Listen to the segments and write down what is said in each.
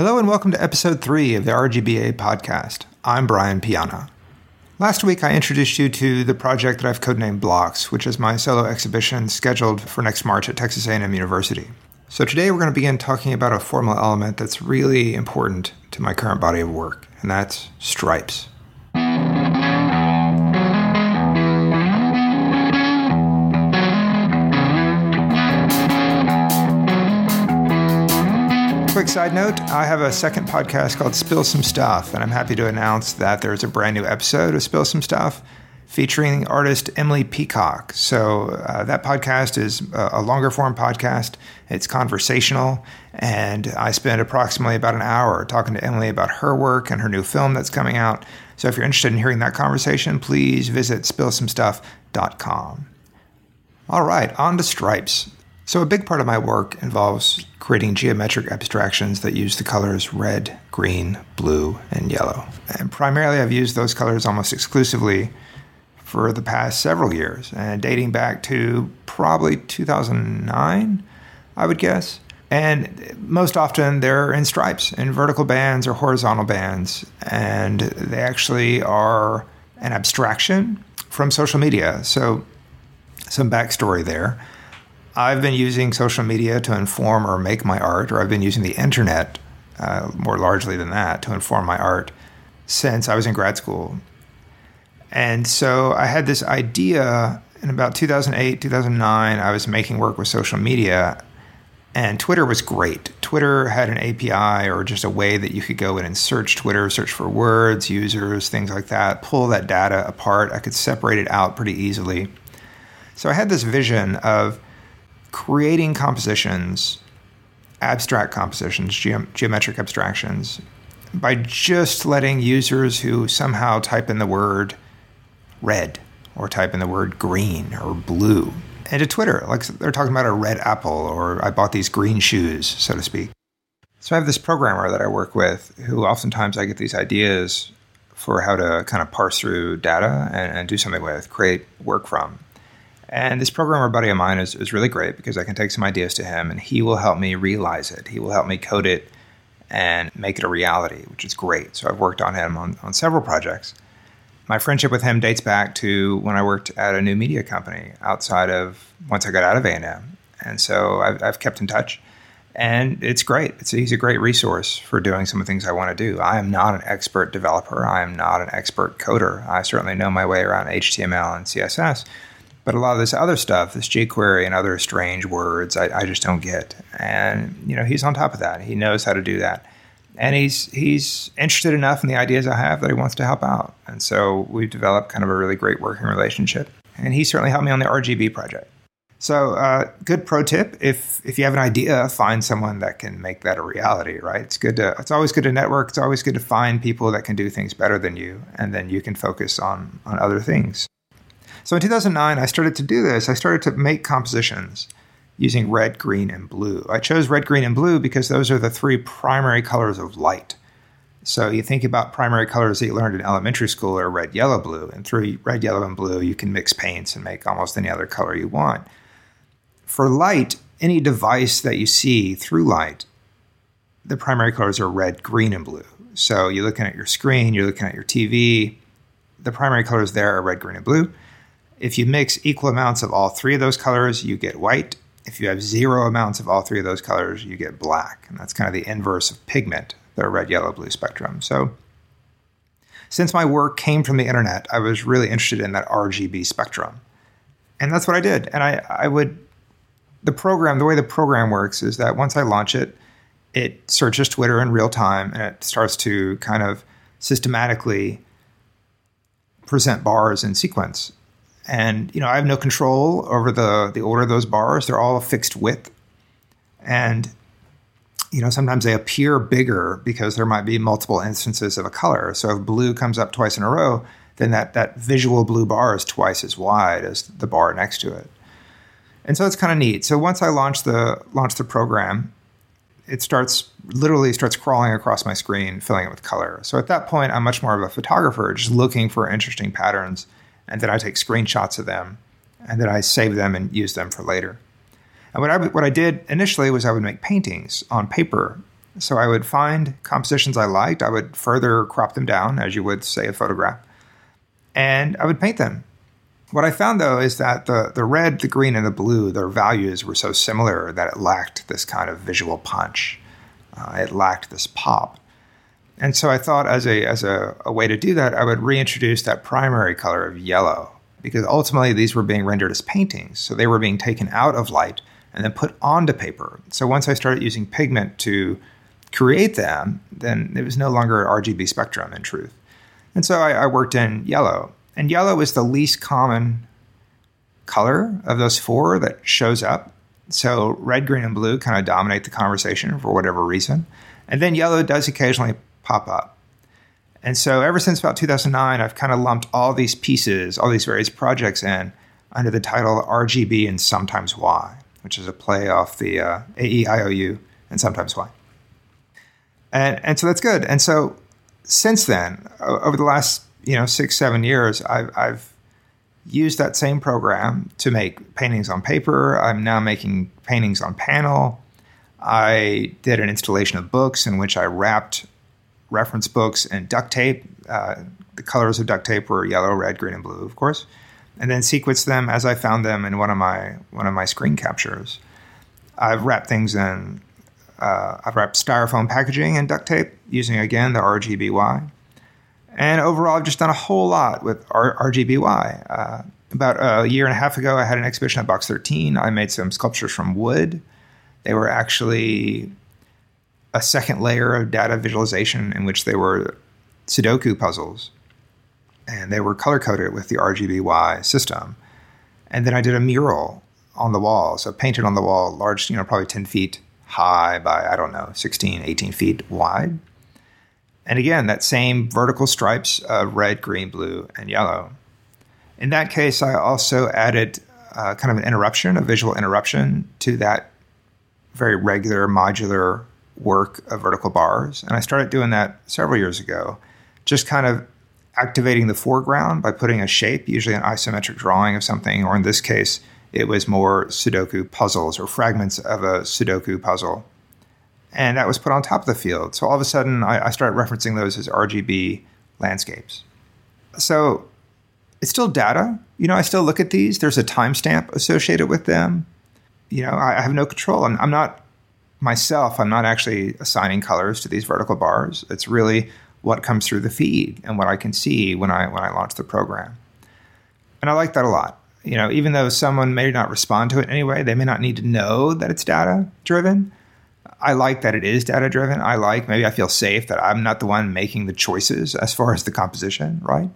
Hello and welcome to episode 3 of the RGBA podcast. I'm Brian Piana. Last week I introduced you to the project that I've codenamed Blocks, which is my solo exhibition scheduled for next March at Texas A&M University. So today we're going to begin talking about a formal element that's really important to my current body of work, and that's stripes. Side note I have a second podcast called Spill Some Stuff, and I'm happy to announce that there's a brand new episode of Spill Some Stuff featuring artist Emily Peacock. So, uh, that podcast is a longer form podcast. It's conversational, and I spend approximately about an hour talking to Emily about her work and her new film that's coming out. So, if you're interested in hearing that conversation, please visit spillsomestuff.com. All right, on to stripes. So, a big part of my work involves creating geometric abstractions that use the colors red, green, blue, and yellow. And primarily, I've used those colors almost exclusively for the past several years, and dating back to probably 2009, I would guess. And most often, they're in stripes, in vertical bands or horizontal bands, and they actually are an abstraction from social media. So, some backstory there. I've been using social media to inform or make my art, or I've been using the internet uh, more largely than that to inform my art since I was in grad school. And so I had this idea in about 2008, 2009. I was making work with social media, and Twitter was great. Twitter had an API or just a way that you could go in and search Twitter, search for words, users, things like that, pull that data apart. I could separate it out pretty easily. So I had this vision of creating compositions, abstract compositions, ge- geometric abstractions, by just letting users who somehow type in the word red or type in the word green or blue into Twitter, like they're talking about a red apple or I bought these green shoes, so to speak. So I have this programmer that I work with who oftentimes I get these ideas for how to kind of parse through data and, and do something with, create work from. And this programmer buddy of mine is, is really great because I can take some ideas to him and he will help me realize it. He will help me code it and make it a reality, which is great. So I've worked on him on, on several projects. My friendship with him dates back to when I worked at a new media company outside of once I got out of A&M. And so I've, I've kept in touch and it's great. It's, he's a great resource for doing some of the things I want to do. I am not an expert developer. I am not an expert coder. I certainly know my way around HTML and CSS, but a lot of this other stuff, this jQuery and other strange words, I, I just don't get. And you know, he's on top of that. He knows how to do that, and he's he's interested enough in the ideas I have that he wants to help out. And so we've developed kind of a really great working relationship. And he certainly helped me on the RGB project. So, uh, good pro tip: if if you have an idea, find someone that can make that a reality. Right? It's good to. It's always good to network. It's always good to find people that can do things better than you, and then you can focus on on other things. So in 2009, I started to do this. I started to make compositions using red, green, and blue. I chose red, green, and blue because those are the three primary colors of light. So you think about primary colors that you learned in elementary school are red, yellow, blue. And through red, yellow, and blue, you can mix paints and make almost any other color you want. For light, any device that you see through light, the primary colors are red, green, and blue. So you're looking at your screen, you're looking at your TV, the primary colors there are red, green, and blue. If you mix equal amounts of all three of those colors, you get white. If you have zero amounts of all three of those colors, you get black. And that's kind of the inverse of pigment, the red, yellow, blue spectrum. So, since my work came from the internet, I was really interested in that RGB spectrum. And that's what I did. And I, I would, the program, the way the program works is that once I launch it, it searches Twitter in real time and it starts to kind of systematically present bars in sequence and you know I have no control over the the order of those bars. They're all a fixed width, and you know sometimes they appear bigger because there might be multiple instances of a color. So if blue comes up twice in a row, then that that visual blue bar is twice as wide as the bar next to it. And so it's kind of neat. So once I launch the launch the program, it starts literally starts crawling across my screen, filling it with color. So at that point, I'm much more of a photographer, just looking for interesting patterns and then I take screenshots of them, and then I save them and use them for later. And what I what I did initially was I would make paintings on paper. So I would find compositions I liked. I would further crop them down, as you would say a photograph, and I would paint them. What I found though is that the, the red, the green, and the blue, their values were so similar that it lacked this kind of visual punch. Uh, it lacked this pop. And so I thought, as a as a, a way to do that, I would reintroduce that primary color of yellow because ultimately these were being rendered as paintings, so they were being taken out of light and then put onto paper. So once I started using pigment to create them, then it was no longer an RGB spectrum in truth. And so I, I worked in yellow, and yellow is the least common color of those four that shows up. So red, green, and blue kind of dominate the conversation for whatever reason. And then yellow does occasionally pop up. And so ever since about 2009, I've kind of lumped all these pieces, all these various projects in under the title RGB and sometimes Y, which is a play off the uh, AEIOU and sometimes Y. And, and so that's good. And so since then, over the last you know six seven years, I've, I've used that same program to make paintings on paper. I'm now making paintings on panel. I did an installation of books in which I wrapped reference books and duct tape. Uh, the colors of duct tape were yellow, red, green, and blue, of course, and then sequenced them as I found them in one of my one of my screen captures. I've wrapped things in. Uh, I've wrapped styrofoam packaging and duct tape using again the RGBY, and overall I've just done a whole lot with R- RGBY. Uh, about a year and a half ago, I had an exhibition at Box 13. I made some sculptures from wood. They were actually a second layer of data visualization in which they were Sudoku puzzles, and they were color coded with the RGBY system. And then I did a mural on the wall, so painted on the wall, large, you know, probably 10 feet high by, I don't know, 16, 18 feet wide. And again, that same vertical stripes of red, green, blue, and yellow. In that case, I also added uh, kind of an interruption, a visual interruption to that very regular modular work of vertical bars. And I started doing that several years ago, just kind of activating the foreground by putting a shape, usually an isometric drawing of something, or in this case, it was more Sudoku puzzles or fragments of a Sudoku puzzle. And that was put on top of the field. So all of a sudden, I, I started referencing those as RGB landscapes. So it's still data. You know, I still look at these. There's a timestamp associated with them. You know, I, I have no control. I'm, I'm not myself, I'm not actually assigning colors to these vertical bars. It's really what comes through the feed and what I can see when I when I launch the program. And I like that a lot. You know, even though someone may not respond to it anyway, they may not need to know that it's data driven. I like that it is data driven. I like maybe I feel safe that I'm not the one making the choices as far as the composition, right?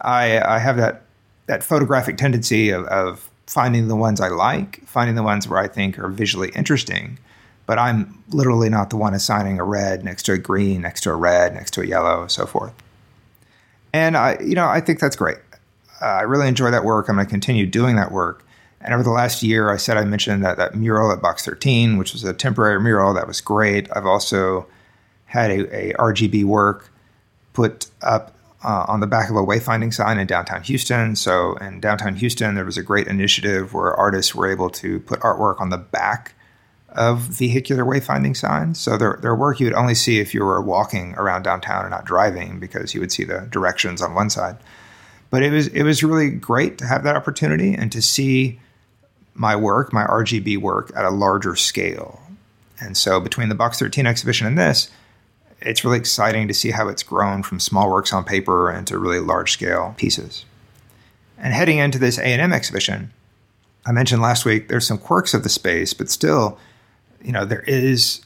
I I have that that photographic tendency of, of finding the ones I like, finding the ones where I think are visually interesting, but I'm literally not the one assigning a red next to a green, next to a red, next to a yellow, so forth. And I, you know, I think that's great. Uh, I really enjoy that work. I'm going to continue doing that work. And over the last year, I said I mentioned that that mural at Box 13, which was a temporary mural, that was great. I've also had a, a RGB work put up uh, on the back of a wayfinding sign in downtown Houston. So in downtown Houston, there was a great initiative where artists were able to put artwork on the back of vehicular wayfinding signs. So their, their work you would only see if you were walking around downtown and not driving because you would see the directions on one side. But it was it was really great to have that opportunity and to see my work, my RGB work at a larger scale. And so between the Box 13 exhibition and this, it's really exciting to see how it's grown from small works on paper into really large scale pieces. And heading into this A&M exhibition, I mentioned last week there's some quirks of the space, but still you know, there is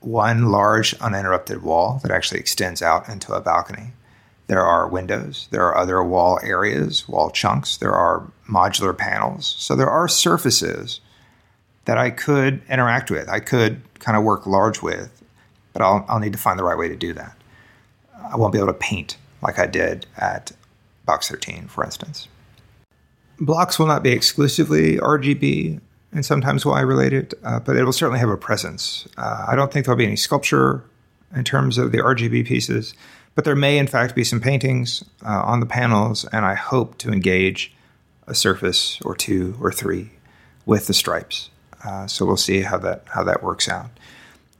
one large uninterrupted wall that actually extends out into a balcony. There are windows, there are other wall areas, wall chunks, there are modular panels. So there are surfaces that I could interact with, I could kind of work large with, but I'll, I'll need to find the right way to do that. I won't be able to paint like I did at Box 13, for instance. Blocks will not be exclusively RGB and sometimes Y related, uh, but it will certainly have a presence. Uh, I don't think there'll be any sculpture in terms of the RGB pieces, but there may in fact be some paintings uh, on the panels, and I hope to engage a surface or two or three with the stripes. Uh, so we'll see how that how that works out.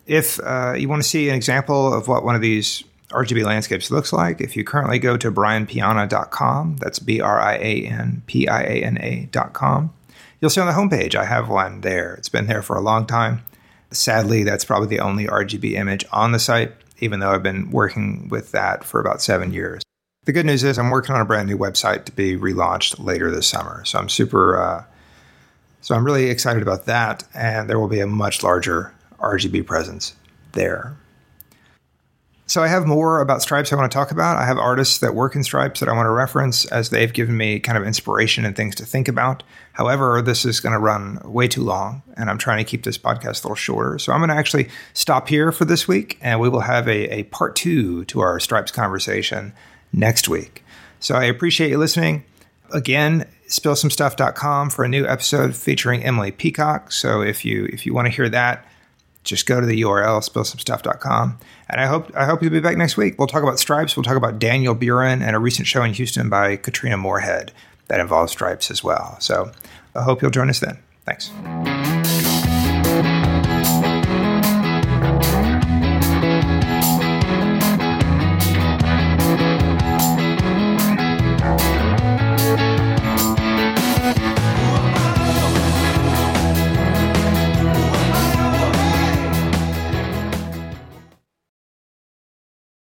If uh, you want to see an example of what one of these RGB landscapes looks like, if you currently go to brianpiana.com, that's B R I A N P I A N A.com, you'll see on the homepage I have one there. It's been there for a long time. Sadly, that's probably the only RGB image on the site, even though I've been working with that for about seven years. The good news is I'm working on a brand new website to be relaunched later this summer. So I'm super, uh, so I'm really excited about that. And there will be a much larger RGB presence there. So I have more about Stripes I want to talk about. I have artists that work in Stripes that I want to reference as they've given me kind of inspiration and things to think about. However, this is going to run way too long, and I'm trying to keep this podcast a little shorter. So I'm going to actually stop here for this week, and we will have a, a part two to our Stripes conversation next week. So I appreciate you listening. Again, spillsomestuff.com for a new episode featuring Emily Peacock. So if you if you want to hear that, just go to the URL spillsomestuff.com. And I hope I hope you'll be back next week. We'll talk about stripes. We'll talk about Daniel Buren and a recent show in Houston by Katrina Moorhead that involves stripes as well. So I hope you'll join us then. Thanks.